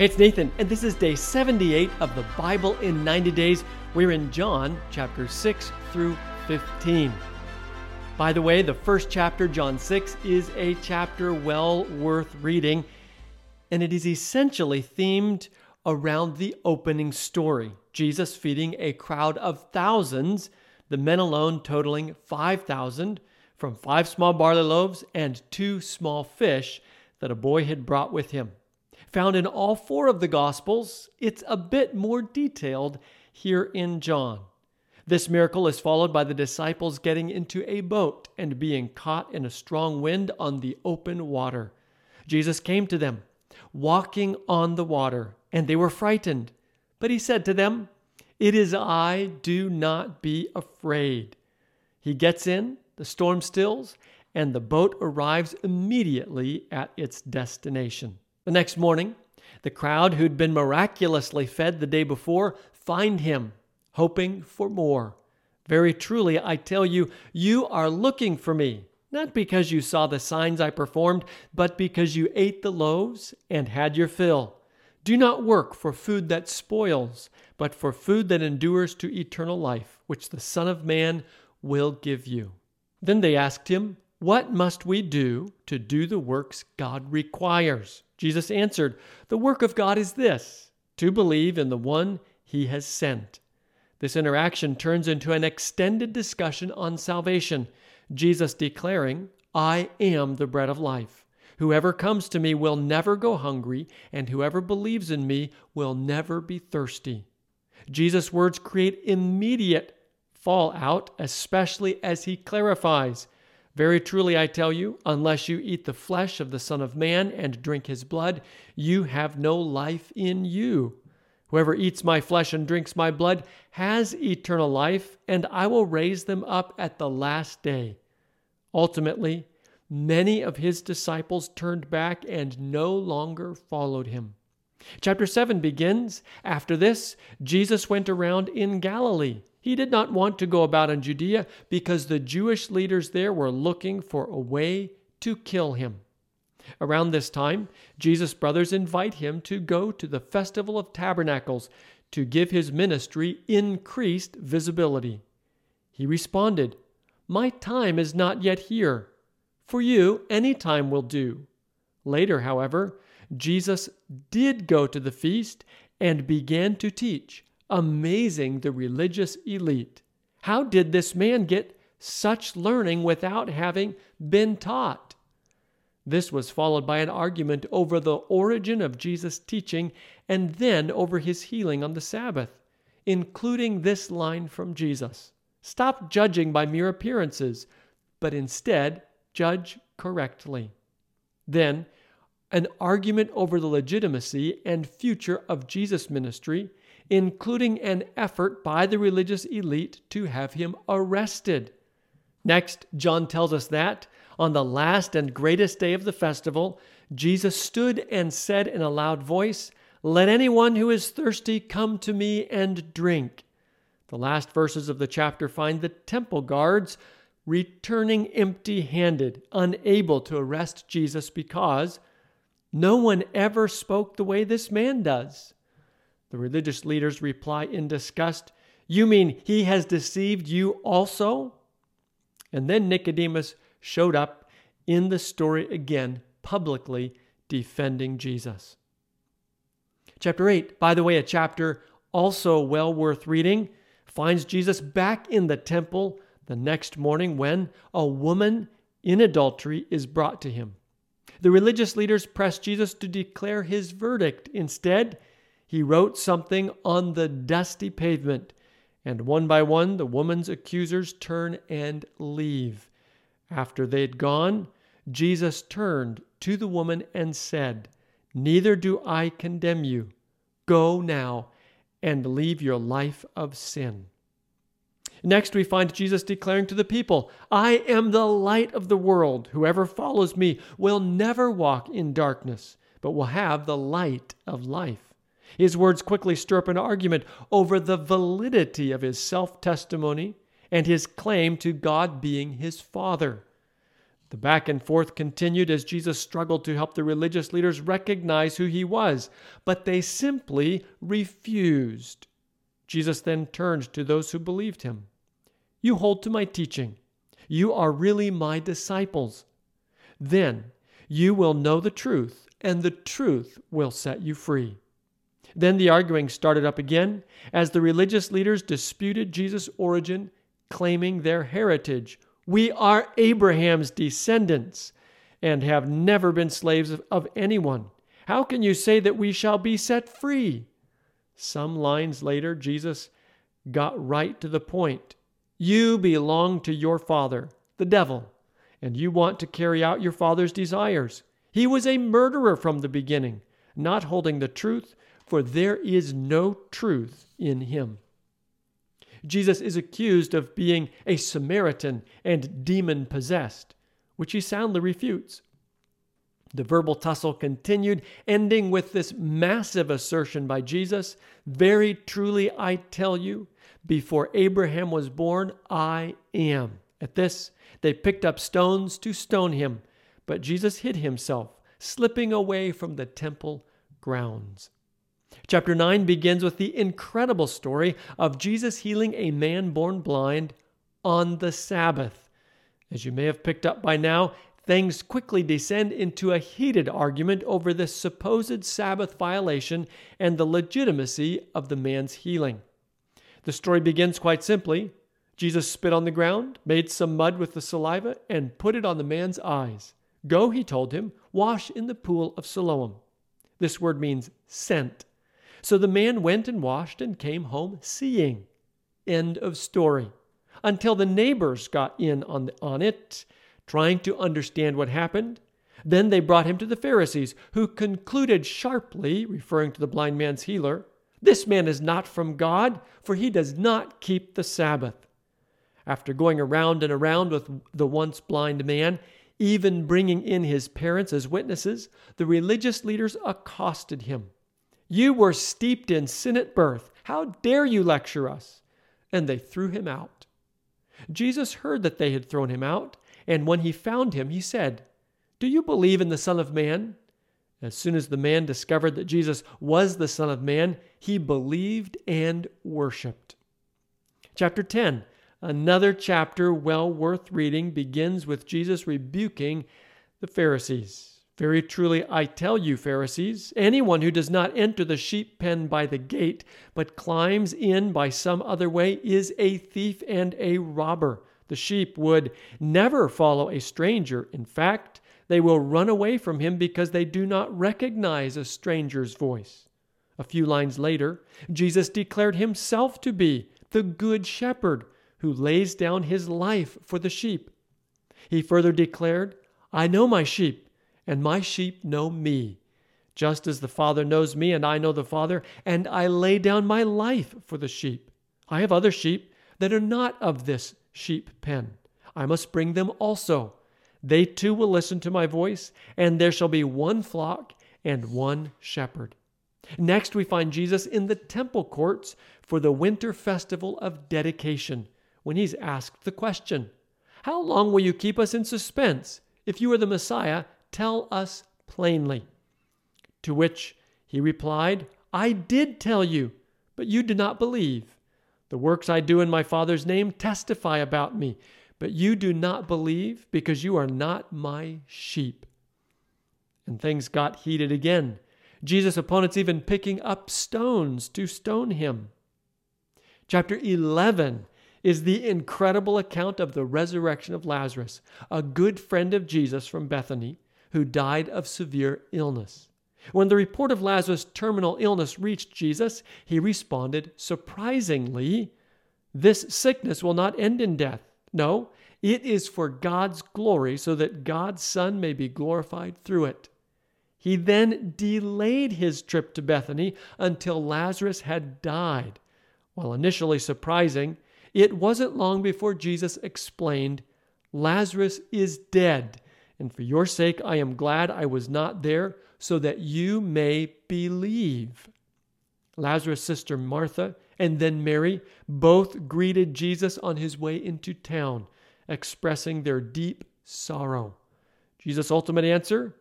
Hey, it's Nathan, and this is day 78 of the Bible in 90 Days. We're in John chapter 6 through 15. By the way, the first chapter, John 6, is a chapter well worth reading, and it is essentially themed around the opening story Jesus feeding a crowd of thousands, the men alone totaling 5,000, from five small barley loaves and two small fish that a boy had brought with him found in all four of the Gospels. It's a bit more detailed here in John. This miracle is followed by the disciples getting into a boat and being caught in a strong wind on the open water. Jesus came to them, walking on the water, and they were frightened. But he said to them, It is I, do not be afraid. He gets in, the storm stills, and the boat arrives immediately at its destination. The next morning, the crowd who'd been miraculously fed the day before find him, hoping for more. Very truly, I tell you, you are looking for me, not because you saw the signs I performed, but because you ate the loaves and had your fill. Do not work for food that spoils, but for food that endures to eternal life, which the Son of Man will give you. Then they asked him, What must we do to do the works God requires? Jesus answered, The work of God is this to believe in the one he has sent. This interaction turns into an extended discussion on salvation, Jesus declaring, I am the bread of life. Whoever comes to me will never go hungry, and whoever believes in me will never be thirsty. Jesus' words create immediate fallout, especially as he clarifies very truly, I tell you, unless you eat the flesh of the Son of Man and drink his blood, you have no life in you. Whoever eats my flesh and drinks my blood has eternal life, and I will raise them up at the last day. Ultimately, many of his disciples turned back and no longer followed him. Chapter 7 begins After this, Jesus went around in Galilee he did not want to go about in Judea because the Jewish leaders there were looking for a way to kill him. Around this time, Jesus' brothers invite him to go to the Festival of Tabernacles to give his ministry increased visibility. He responded, My time is not yet here. For you, any time will do. Later, however, Jesus did go to the feast and began to teach amazing the religious elite. How did this man get such learning without having been taught? This was followed by an argument over the origin of Jesus' teaching and then over his healing on the Sabbath, including this line from Jesus Stop judging by mere appearances, but instead judge correctly. Then, an argument over the legitimacy and future of Jesus' ministry including an effort by the religious elite to have him arrested. Next, John tells us that on the last and greatest day of the festival, Jesus stood and said in a loud voice, Let anyone who is thirsty come to me and drink. The last verses of the chapter find the temple guards returning empty handed, unable to arrest Jesus because no one ever spoke the way this man does. The religious leaders reply in disgust, You mean he has deceived you also? And then Nicodemus showed up in the story again, publicly defending Jesus. Chapter 8, by the way, a chapter also well worth reading, finds Jesus back in the temple the next morning when a woman in adultery is brought to him. The religious leaders press Jesus to declare his verdict. Instead, he wrote something on the dusty pavement, and one by one the woman's accusers turn and leave. After they had gone, Jesus turned to the woman and said, Neither do I condemn you. Go now and leave your life of sin. Next, we find Jesus declaring to the people, I am the light of the world. Whoever follows me will never walk in darkness, but will have the light of life. His words quickly stir up an argument over the validity of his self testimony and his claim to God being his Father. The back and forth continued as Jesus struggled to help the religious leaders recognize who he was, but they simply refused. Jesus then turned to those who believed him. You hold to my teaching. You are really my disciples. Then you will know the truth, and the truth will set you free. Then the arguing started up again as the religious leaders disputed Jesus' origin, claiming their heritage we are Abraham's descendants and have never been slaves of anyone. How can you say that we shall be set free? Some lines later, Jesus got right to the point. You belong to your father, the devil, and you want to carry out your father's desires. He was a murderer from the beginning, not holding the truth, for there is no truth in him. Jesus is accused of being a Samaritan and demon possessed, which he soundly refutes. The verbal tussle continued, ending with this massive assertion by Jesus Very truly, I tell you, before Abraham was born, I am. At this, they picked up stones to stone him, but Jesus hid himself, slipping away from the temple grounds. Chapter 9 begins with the incredible story of Jesus healing a man born blind on the Sabbath. As you may have picked up by now, things quickly descend into a heated argument over the supposed Sabbath violation and the legitimacy of the man's healing. The story begins quite simply. Jesus spit on the ground, made some mud with the saliva, and put it on the man's eyes. Go, he told him, wash in the pool of Siloam. This word means sent. So the man went and washed and came home seeing. End of story. Until the neighbors got in on, the, on it, trying to understand what happened. Then they brought him to the Pharisees, who concluded sharply, referring to the blind man's healer, This man is not from God, for he does not keep the Sabbath. After going around and around with the once blind man, even bringing in his parents as witnesses, the religious leaders accosted him. You were steeped in sin at birth. How dare you lecture us? And they threw him out. Jesus heard that they had thrown him out, and when he found him, he said, Do you believe in the Son of Man? As soon as the man discovered that Jesus was the Son of Man, he believed and worshiped. Chapter 10, another chapter well worth reading, begins with Jesus rebuking the Pharisees. Very truly, I tell you, Pharisees, anyone who does not enter the sheep pen by the gate, but climbs in by some other way, is a thief and a robber. The sheep would never follow a stranger. In fact, they will run away from him because they do not recognize a stranger's voice. A few lines later, Jesus declared himself to be the good shepherd who lays down his life for the sheep. He further declared, I know my sheep and my sheep know me, just as the Father knows me, and I know the Father, and I lay down my life for the sheep. I have other sheep that are not of this sheep pen. I must bring them also. They too will listen to my voice, and there shall be one flock and one shepherd. Next, we find Jesus in the temple courts for the winter festival of dedication, when he's asked the question How long will you keep us in suspense? If you are the Messiah, Tell us plainly. To which he replied, I did tell you, but you did not believe. The works I do in my Father's name testify about me, but you do not believe because you are not my sheep. And things got heated again. Jesus' opponents even picking up stones to stone him. Chapter 11 is the incredible account of the resurrection of Lazarus, a good friend of Jesus from Bethany who died of severe illness. When the report of Lazarus' terminal illness reached Jesus, he responded surprisingly, This sickness will not end in death. No, it is for God's glory, so that God's Son may be glorified through it. He then delayed his trip to Bethany until Lazarus had died. While initially surprising, it wasn't long before Jesus explained, Lazarus is dead and for your sake, I am glad I was not there, so that you may believe. Lazarus' sister Martha and then Mary both greeted Jesus on his way into town, expressing their deep sorrow. Jesus' ultimate answer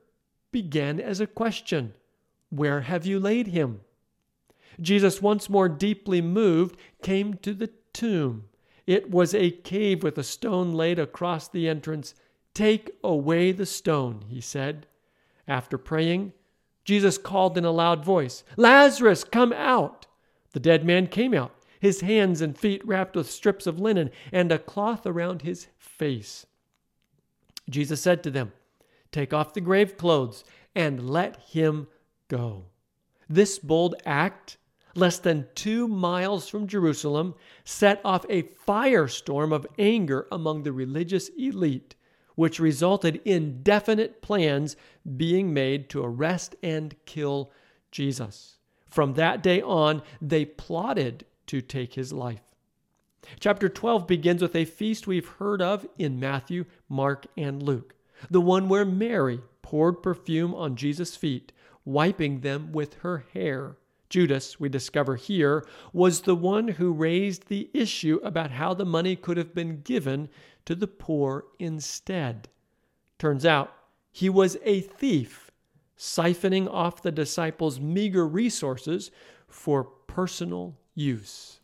began as a question Where have you laid him? Jesus, once more deeply moved, came to the tomb. It was a cave with a stone laid across the entrance. Take away the stone, he said. After praying, Jesus called in a loud voice, Lazarus, come out! The dead man came out, his hands and feet wrapped with strips of linen and a cloth around his face. Jesus said to them, Take off the grave clothes and let him go. This bold act, less than two miles from Jerusalem, set off a firestorm of anger among the religious elite, which resulted in definite plans being made to arrest and kill Jesus. From that day on, they plotted to take his life. Chapter 12 begins with a feast we've heard of in Matthew, Mark, and Luke the one where Mary poured perfume on Jesus' feet, wiping them with her hair. Judas, we discover here, was the one who raised the issue about how the money could have been given to the poor instead. Turns out he was a thief, siphoning off the disciples' meager resources for personal use.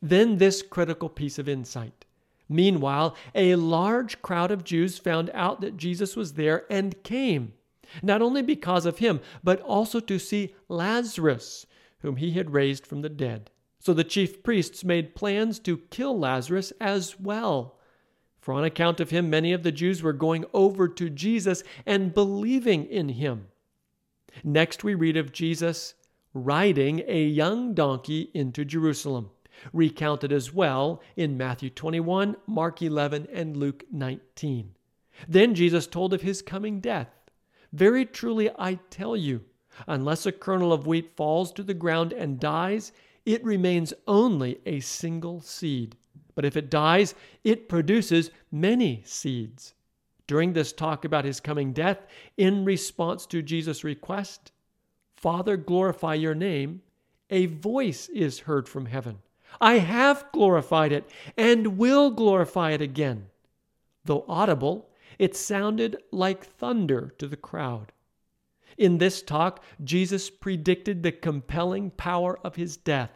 Then, this critical piece of insight Meanwhile, a large crowd of Jews found out that Jesus was there and came, not only because of him, but also to see Lazarus, whom he had raised from the dead. So the chief priests made plans to kill Lazarus as well. For on account of him, many of the Jews were going over to Jesus and believing in him. Next, we read of Jesus riding a young donkey into Jerusalem recounted as well in Matthew 21, Mark 11, and Luke 19. Then Jesus told of his coming death. Very truly, I tell you, unless a kernel of wheat falls to the ground and dies, it remains only a single seed. But if it dies, it produces many seeds. During this talk about his coming death, in response to Jesus' request, Father, glorify your name, a voice is heard from heaven. I have glorified it and will glorify it again. Though audible, it sounded like thunder to the crowd. In this talk, Jesus predicted the compelling power of his death.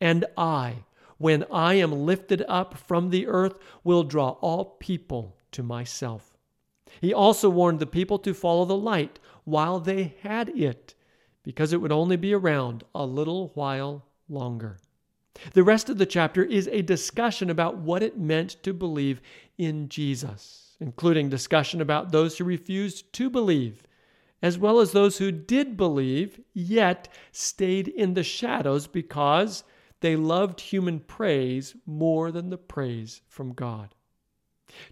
And I, when I am lifted up from the earth, will draw all people to myself. He also warned the people to follow the light while they had it, because it would only be around a little while longer. The rest of the chapter is a discussion about what it meant to believe in Jesus, including discussion about those who refused to believe, as well as those who did believe, yet stayed in the shadows because they loved human praise more than the praise from God.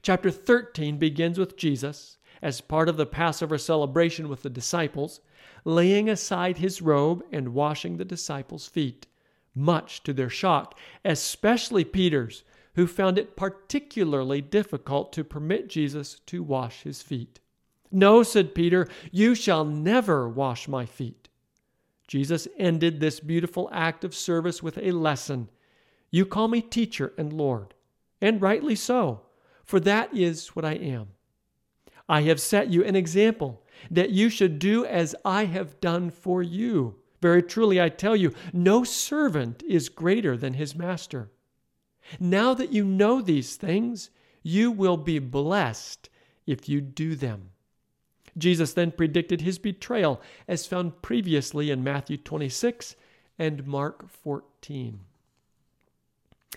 Chapter 13 begins with Jesus, as part of the Passover celebration with the disciples, laying aside his robe and washing the disciples' feet much to their shock, especially Peter's, who found it particularly difficult to permit Jesus to wash his feet. No, said Peter, you shall never wash my feet. Jesus ended this beautiful act of service with a lesson. You call me teacher and Lord, and rightly so, for that is what I am. I have set you an example that you should do as I have done for you. Very truly, I tell you, no servant is greater than his master. Now that you know these things, you will be blessed if you do them. Jesus then predicted his betrayal, as found previously in Matthew 26 and Mark 14.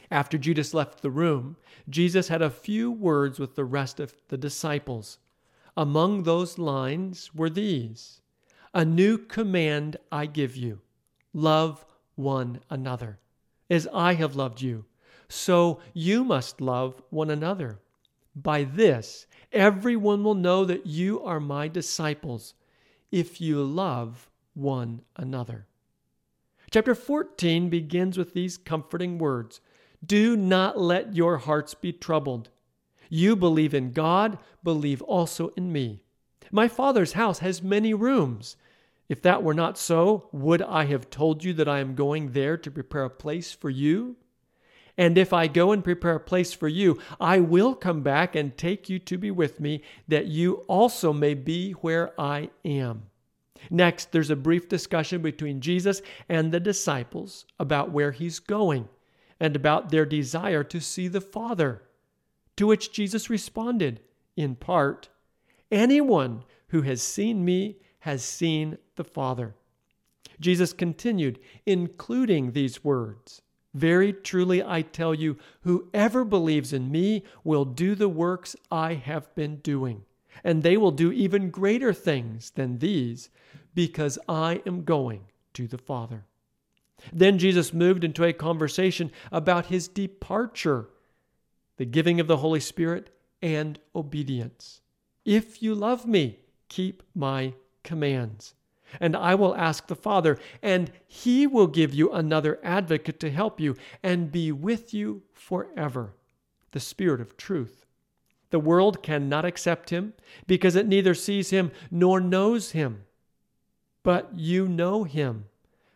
After Judas left the room, Jesus had a few words with the rest of the disciples. Among those lines were these a new command I give you love one another. As I have loved you, so you must love one another. By this, everyone will know that you are my disciples if you love one another. Chapter 14 begins with these comforting words Do not let your hearts be troubled. You believe in God, believe also in me. My Father's house has many rooms. If that were not so, would I have told you that I am going there to prepare a place for you? And if I go and prepare a place for you, I will come back and take you to be with me, that you also may be where I am. Next, there's a brief discussion between Jesus and the disciples about where he's going and about their desire to see the Father. To which Jesus responded, in part, Anyone who has seen me has seen the Father. Jesus continued, including these words Very truly I tell you, whoever believes in me will do the works I have been doing, and they will do even greater things than these, because I am going to the Father. Then Jesus moved into a conversation about his departure, the giving of the Holy Spirit, and obedience. If you love me, keep my commands. And I will ask the Father, and he will give you another advocate to help you and be with you forever the Spirit of truth. The world cannot accept him because it neither sees him nor knows him. But you know him,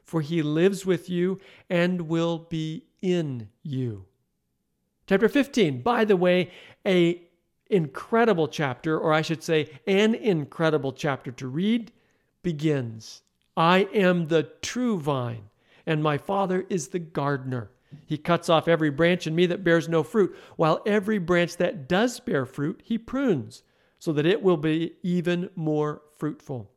for he lives with you and will be in you. Chapter 15, by the way, a incredible chapter, or I should say, an incredible chapter to read begins I am the true vine, and my Father is the gardener. He cuts off every branch in me that bears no fruit, while every branch that does bear fruit, he prunes, so that it will be even more fruitful.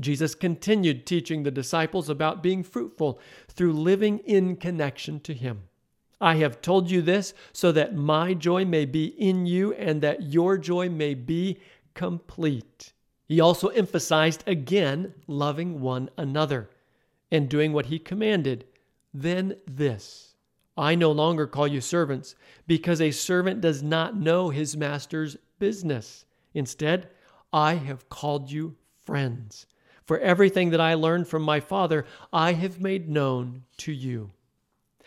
Jesus continued teaching the disciples about being fruitful through living in connection to him. I have told you this so that my joy may be in you and that your joy may be complete. He also emphasized again loving one another and doing what he commanded. Then this I no longer call you servants, because a servant does not know his master's business. Instead, I have called you friends. For everything that I learned from my Father, I have made known to you.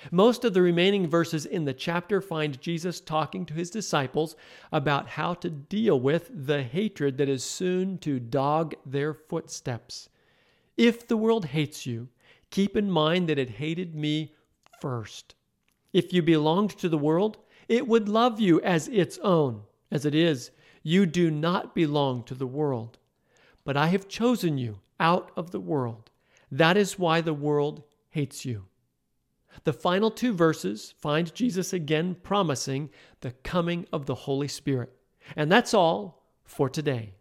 Most of the remaining verses in the chapter find Jesus talking to his disciples about how to deal with the hatred that is soon to dog their footsteps. If the world hates you, keep in mind that it hated me first. If you belonged to the world, it would love you as its own. As it is, you do not belong to the world. But I have chosen you out of the world. That is why the world hates you. The final two verses find Jesus again promising the coming of the Holy Spirit. And that's all for today.